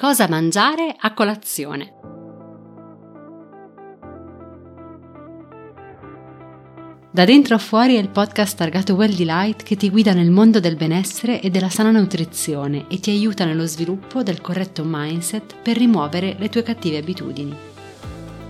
Cosa mangiare a colazione? Da dentro a fuori è il podcast targato Well Delight che ti guida nel mondo del benessere e della sana nutrizione e ti aiuta nello sviluppo del corretto mindset per rimuovere le tue cattive abitudini.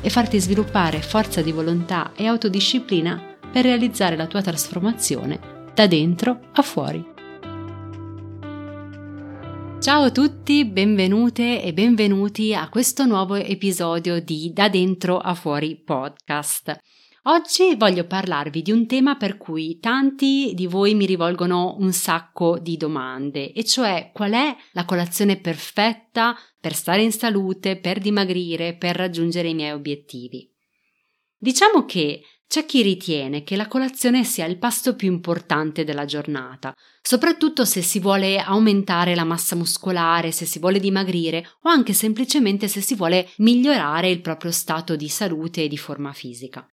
e farti sviluppare forza di volontà e autodisciplina per realizzare la tua trasformazione da dentro a fuori. Ciao a tutti, benvenute e benvenuti a questo nuovo episodio di Da dentro a fuori podcast. Oggi voglio parlarvi di un tema per cui tanti di voi mi rivolgono un sacco di domande, e cioè qual è la colazione perfetta per stare in salute, per dimagrire, per raggiungere i miei obiettivi. Diciamo che c'è chi ritiene che la colazione sia il pasto più importante della giornata, soprattutto se si vuole aumentare la massa muscolare, se si vuole dimagrire o anche semplicemente se si vuole migliorare il proprio stato di salute e di forma fisica.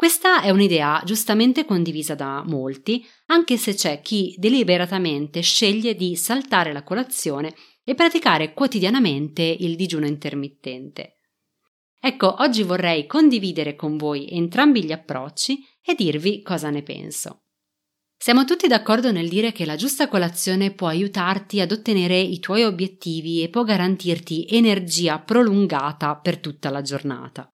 Questa è un'idea giustamente condivisa da molti, anche se c'è chi deliberatamente sceglie di saltare la colazione e praticare quotidianamente il digiuno intermittente. Ecco, oggi vorrei condividere con voi entrambi gli approcci e dirvi cosa ne penso. Siamo tutti d'accordo nel dire che la giusta colazione può aiutarti ad ottenere i tuoi obiettivi e può garantirti energia prolungata per tutta la giornata.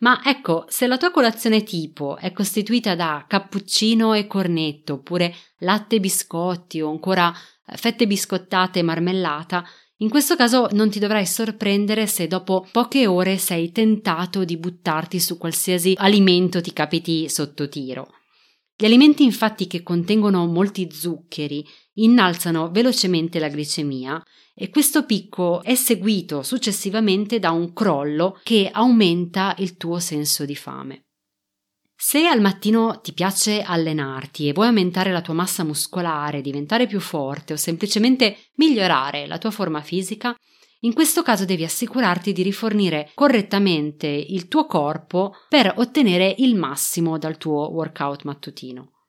Ma ecco, se la tua colazione tipo è costituita da cappuccino e cornetto, oppure latte e biscotti o ancora eh, fette biscottate e marmellata, in questo caso non ti dovrai sorprendere se dopo poche ore sei tentato di buttarti su qualsiasi alimento ti capiti sotto tiro. Gli alimenti infatti che contengono molti zuccheri innalzano velocemente la glicemia e questo picco è seguito successivamente da un crollo che aumenta il tuo senso di fame. Se al mattino ti piace allenarti e vuoi aumentare la tua massa muscolare, diventare più forte o semplicemente migliorare la tua forma fisica, in questo caso devi assicurarti di rifornire correttamente il tuo corpo per ottenere il massimo dal tuo workout mattutino.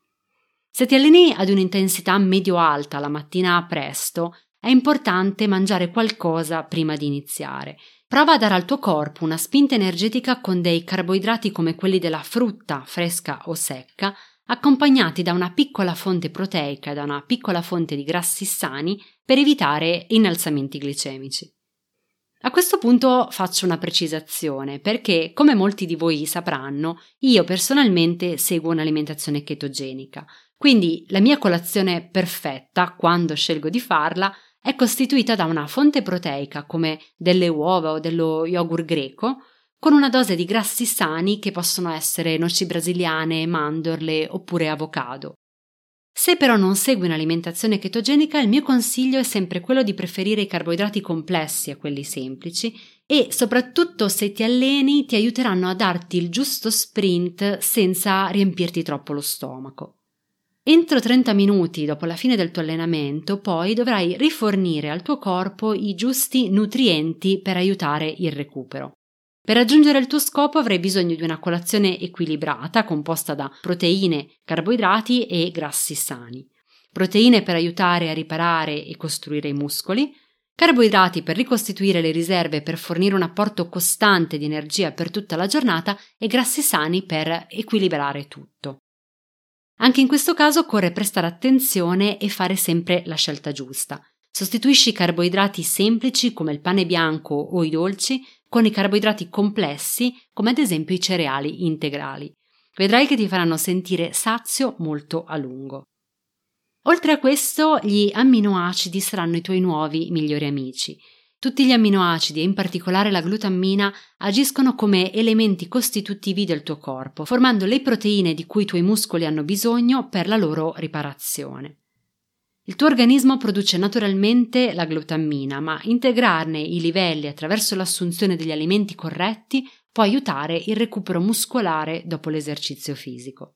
Se ti alleni ad un'intensità medio-alta la mattina presto, è importante mangiare qualcosa prima di iniziare. Prova a dare al tuo corpo una spinta energetica con dei carboidrati come quelli della frutta, fresca o secca, accompagnati da una piccola fonte proteica e da una piccola fonte di grassi sani per evitare innalzamenti glicemici. A questo punto faccio una precisazione perché, come molti di voi sapranno, io personalmente seguo un'alimentazione chetogenica. Quindi la mia colazione perfetta, quando scelgo di farla, è costituita da una fonte proteica come delle uova o dello yogurt greco, con una dose di grassi sani che possono essere noci brasiliane, mandorle oppure avocado. Se però non segui un'alimentazione chetogenica, il mio consiglio è sempre quello di preferire i carboidrati complessi a quelli semplici e soprattutto se ti alleni ti aiuteranno a darti il giusto sprint senza riempirti troppo lo stomaco. Entro 30 minuti dopo la fine del tuo allenamento, poi dovrai rifornire al tuo corpo i giusti nutrienti per aiutare il recupero. Per raggiungere il tuo scopo avrai bisogno di una colazione equilibrata composta da proteine, carboidrati e grassi sani. Proteine per aiutare a riparare e costruire i muscoli, carboidrati per ricostituire le riserve per fornire un apporto costante di energia per tutta la giornata e grassi sani per equilibrare tutto. Anche in questo caso occorre prestare attenzione e fare sempre la scelta giusta. Sostituisci i carboidrati semplici come il pane bianco o i dolci con i carboidrati complessi come ad esempio i cereali integrali. Vedrai che ti faranno sentire sazio molto a lungo. Oltre a questo, gli amminoacidi saranno i tuoi nuovi migliori amici. Tutti gli amminoacidi, e in particolare la glutammina, agiscono come elementi costitutivi del tuo corpo, formando le proteine di cui i tuoi muscoli hanno bisogno per la loro riparazione. Il tuo organismo produce naturalmente la glutammina, ma integrarne i livelli attraverso l'assunzione degli alimenti corretti può aiutare il recupero muscolare dopo l'esercizio fisico.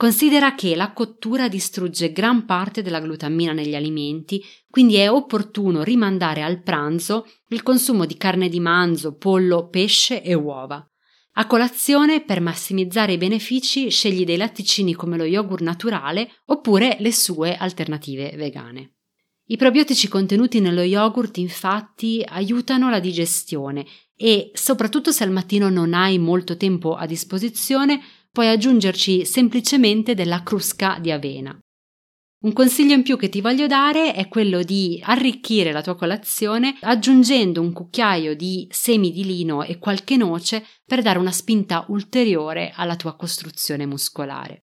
Considera che la cottura distrugge gran parte della glutammina negli alimenti, quindi è opportuno rimandare al pranzo il consumo di carne di manzo, pollo, pesce e uova. A colazione, per massimizzare i benefici, scegli dei latticini come lo yogurt naturale oppure le sue alternative vegane. I probiotici contenuti nello yogurt infatti aiutano la digestione e, soprattutto se al mattino non hai molto tempo a disposizione, puoi aggiungerci semplicemente della crusca di avena. Un consiglio in più che ti voglio dare è quello di arricchire la tua colazione aggiungendo un cucchiaio di semi di lino e qualche noce per dare una spinta ulteriore alla tua costruzione muscolare.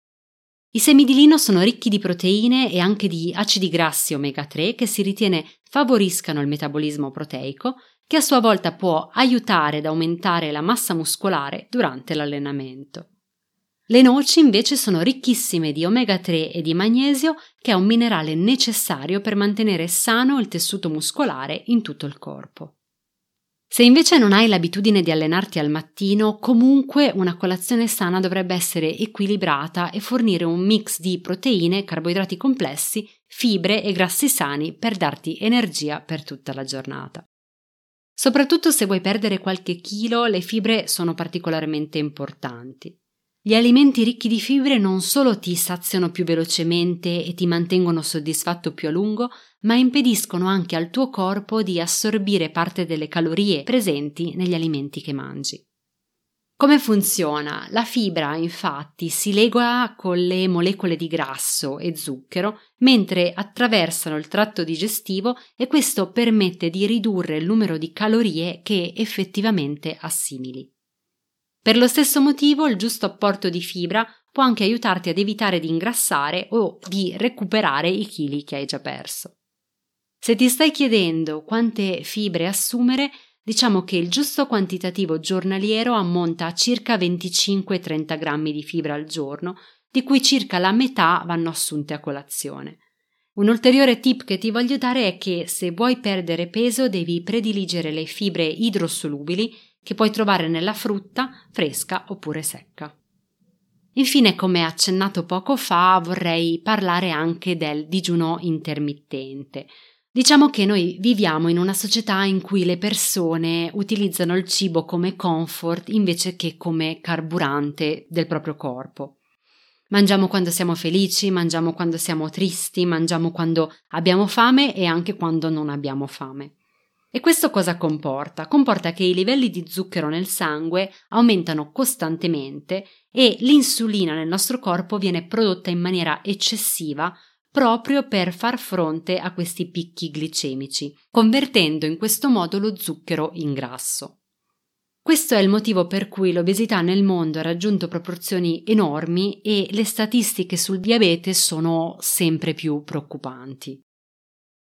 I semi di lino sono ricchi di proteine e anche di acidi grassi omega 3 che si ritiene favoriscano il metabolismo proteico, che a sua volta può aiutare ad aumentare la massa muscolare durante l'allenamento. Le noci invece sono ricchissime di omega 3 e di magnesio, che è un minerale necessario per mantenere sano il tessuto muscolare in tutto il corpo. Se invece non hai l'abitudine di allenarti al mattino, comunque una colazione sana dovrebbe essere equilibrata e fornire un mix di proteine, carboidrati complessi, fibre e grassi sani per darti energia per tutta la giornata. Soprattutto se vuoi perdere qualche chilo, le fibre sono particolarmente importanti. Gli alimenti ricchi di fibre non solo ti saziano più velocemente e ti mantengono soddisfatto più a lungo, ma impediscono anche al tuo corpo di assorbire parte delle calorie presenti negli alimenti che mangi. Come funziona? La fibra infatti si lega con le molecole di grasso e zucchero mentre attraversano il tratto digestivo e questo permette di ridurre il numero di calorie che effettivamente assimili. Per lo stesso motivo il giusto apporto di fibra può anche aiutarti ad evitare di ingrassare o di recuperare i chili che hai già perso. Se ti stai chiedendo quante fibre assumere, diciamo che il giusto quantitativo giornaliero ammonta a circa 25-30 grammi di fibra al giorno, di cui circa la metà vanno assunte a colazione. Un ulteriore tip che ti voglio dare è che se vuoi perdere peso devi prediligere le fibre idrosolubili che puoi trovare nella frutta fresca oppure secca. Infine, come accennato poco fa, vorrei parlare anche del digiuno intermittente. Diciamo che noi viviamo in una società in cui le persone utilizzano il cibo come comfort invece che come carburante del proprio corpo. Mangiamo quando siamo felici, mangiamo quando siamo tristi, mangiamo quando abbiamo fame e anche quando non abbiamo fame. E questo cosa comporta? Comporta che i livelli di zucchero nel sangue aumentano costantemente e l'insulina nel nostro corpo viene prodotta in maniera eccessiva proprio per far fronte a questi picchi glicemici, convertendo in questo modo lo zucchero in grasso. Questo è il motivo per cui l'obesità nel mondo ha raggiunto proporzioni enormi e le statistiche sul diabete sono sempre più preoccupanti.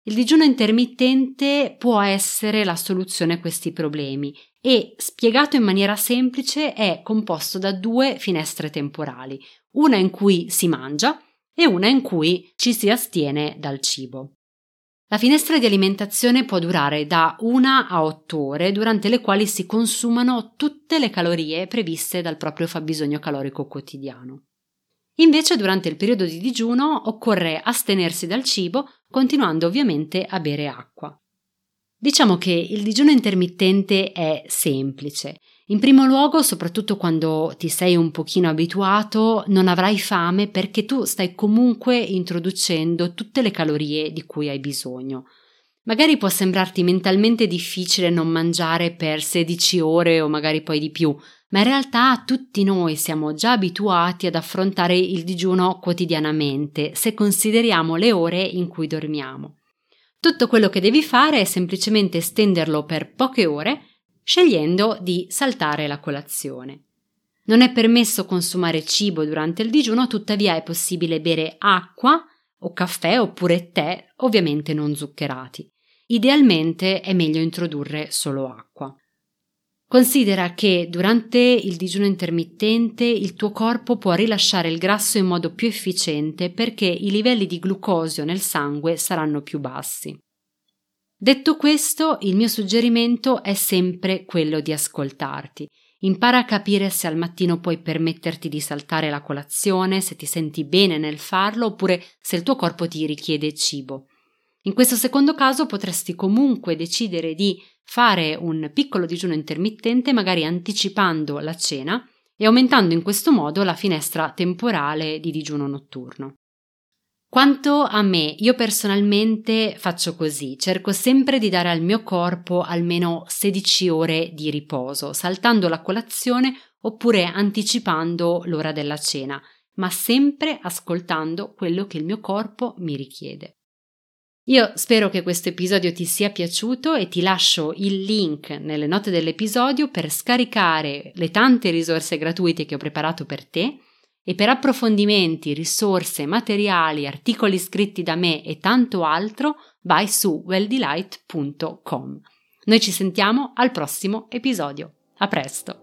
Il digiuno intermittente può essere la soluzione a questi problemi e, spiegato in maniera semplice, è composto da due finestre temporali, una in cui si mangia e una in cui ci si astiene dal cibo. La finestra di alimentazione può durare da una a otto ore, durante le quali si consumano tutte le calorie previste dal proprio fabbisogno calorico quotidiano. Invece durante il periodo di digiuno occorre astenersi dal cibo, continuando ovviamente a bere acqua. Diciamo che il digiuno intermittente è semplice. In primo luogo, soprattutto quando ti sei un pochino abituato, non avrai fame perché tu stai comunque introducendo tutte le calorie di cui hai bisogno. Magari può sembrarti mentalmente difficile non mangiare per 16 ore o magari poi di più, ma in realtà tutti noi siamo già abituati ad affrontare il digiuno quotidianamente se consideriamo le ore in cui dormiamo. Tutto quello che devi fare è semplicemente stenderlo per poche ore, scegliendo di saltare la colazione. Non è permesso consumare cibo durante il digiuno, tuttavia è possibile bere acqua o caffè oppure tè, ovviamente non zuccherati. Idealmente è meglio introdurre solo acqua. Considera che durante il digiuno intermittente il tuo corpo può rilasciare il grasso in modo più efficiente perché i livelli di glucosio nel sangue saranno più bassi. Detto questo, il mio suggerimento è sempre quello di ascoltarti. Impara a capire se al mattino puoi permetterti di saltare la colazione, se ti senti bene nel farlo oppure se il tuo corpo ti richiede cibo. In questo secondo caso potresti comunque decidere di fare un piccolo digiuno intermittente, magari anticipando la cena e aumentando in questo modo la finestra temporale di digiuno notturno. Quanto a me, io personalmente faccio così, cerco sempre di dare al mio corpo almeno 16 ore di riposo, saltando la colazione oppure anticipando l'ora della cena, ma sempre ascoltando quello che il mio corpo mi richiede. Io spero che questo episodio ti sia piaciuto e ti lascio il link nelle note dell'episodio per scaricare le tante risorse gratuite che ho preparato per te e per approfondimenti, risorse, materiali, articoli scritti da me e tanto altro vai su welldelight.com. Noi ci sentiamo al prossimo episodio. A presto!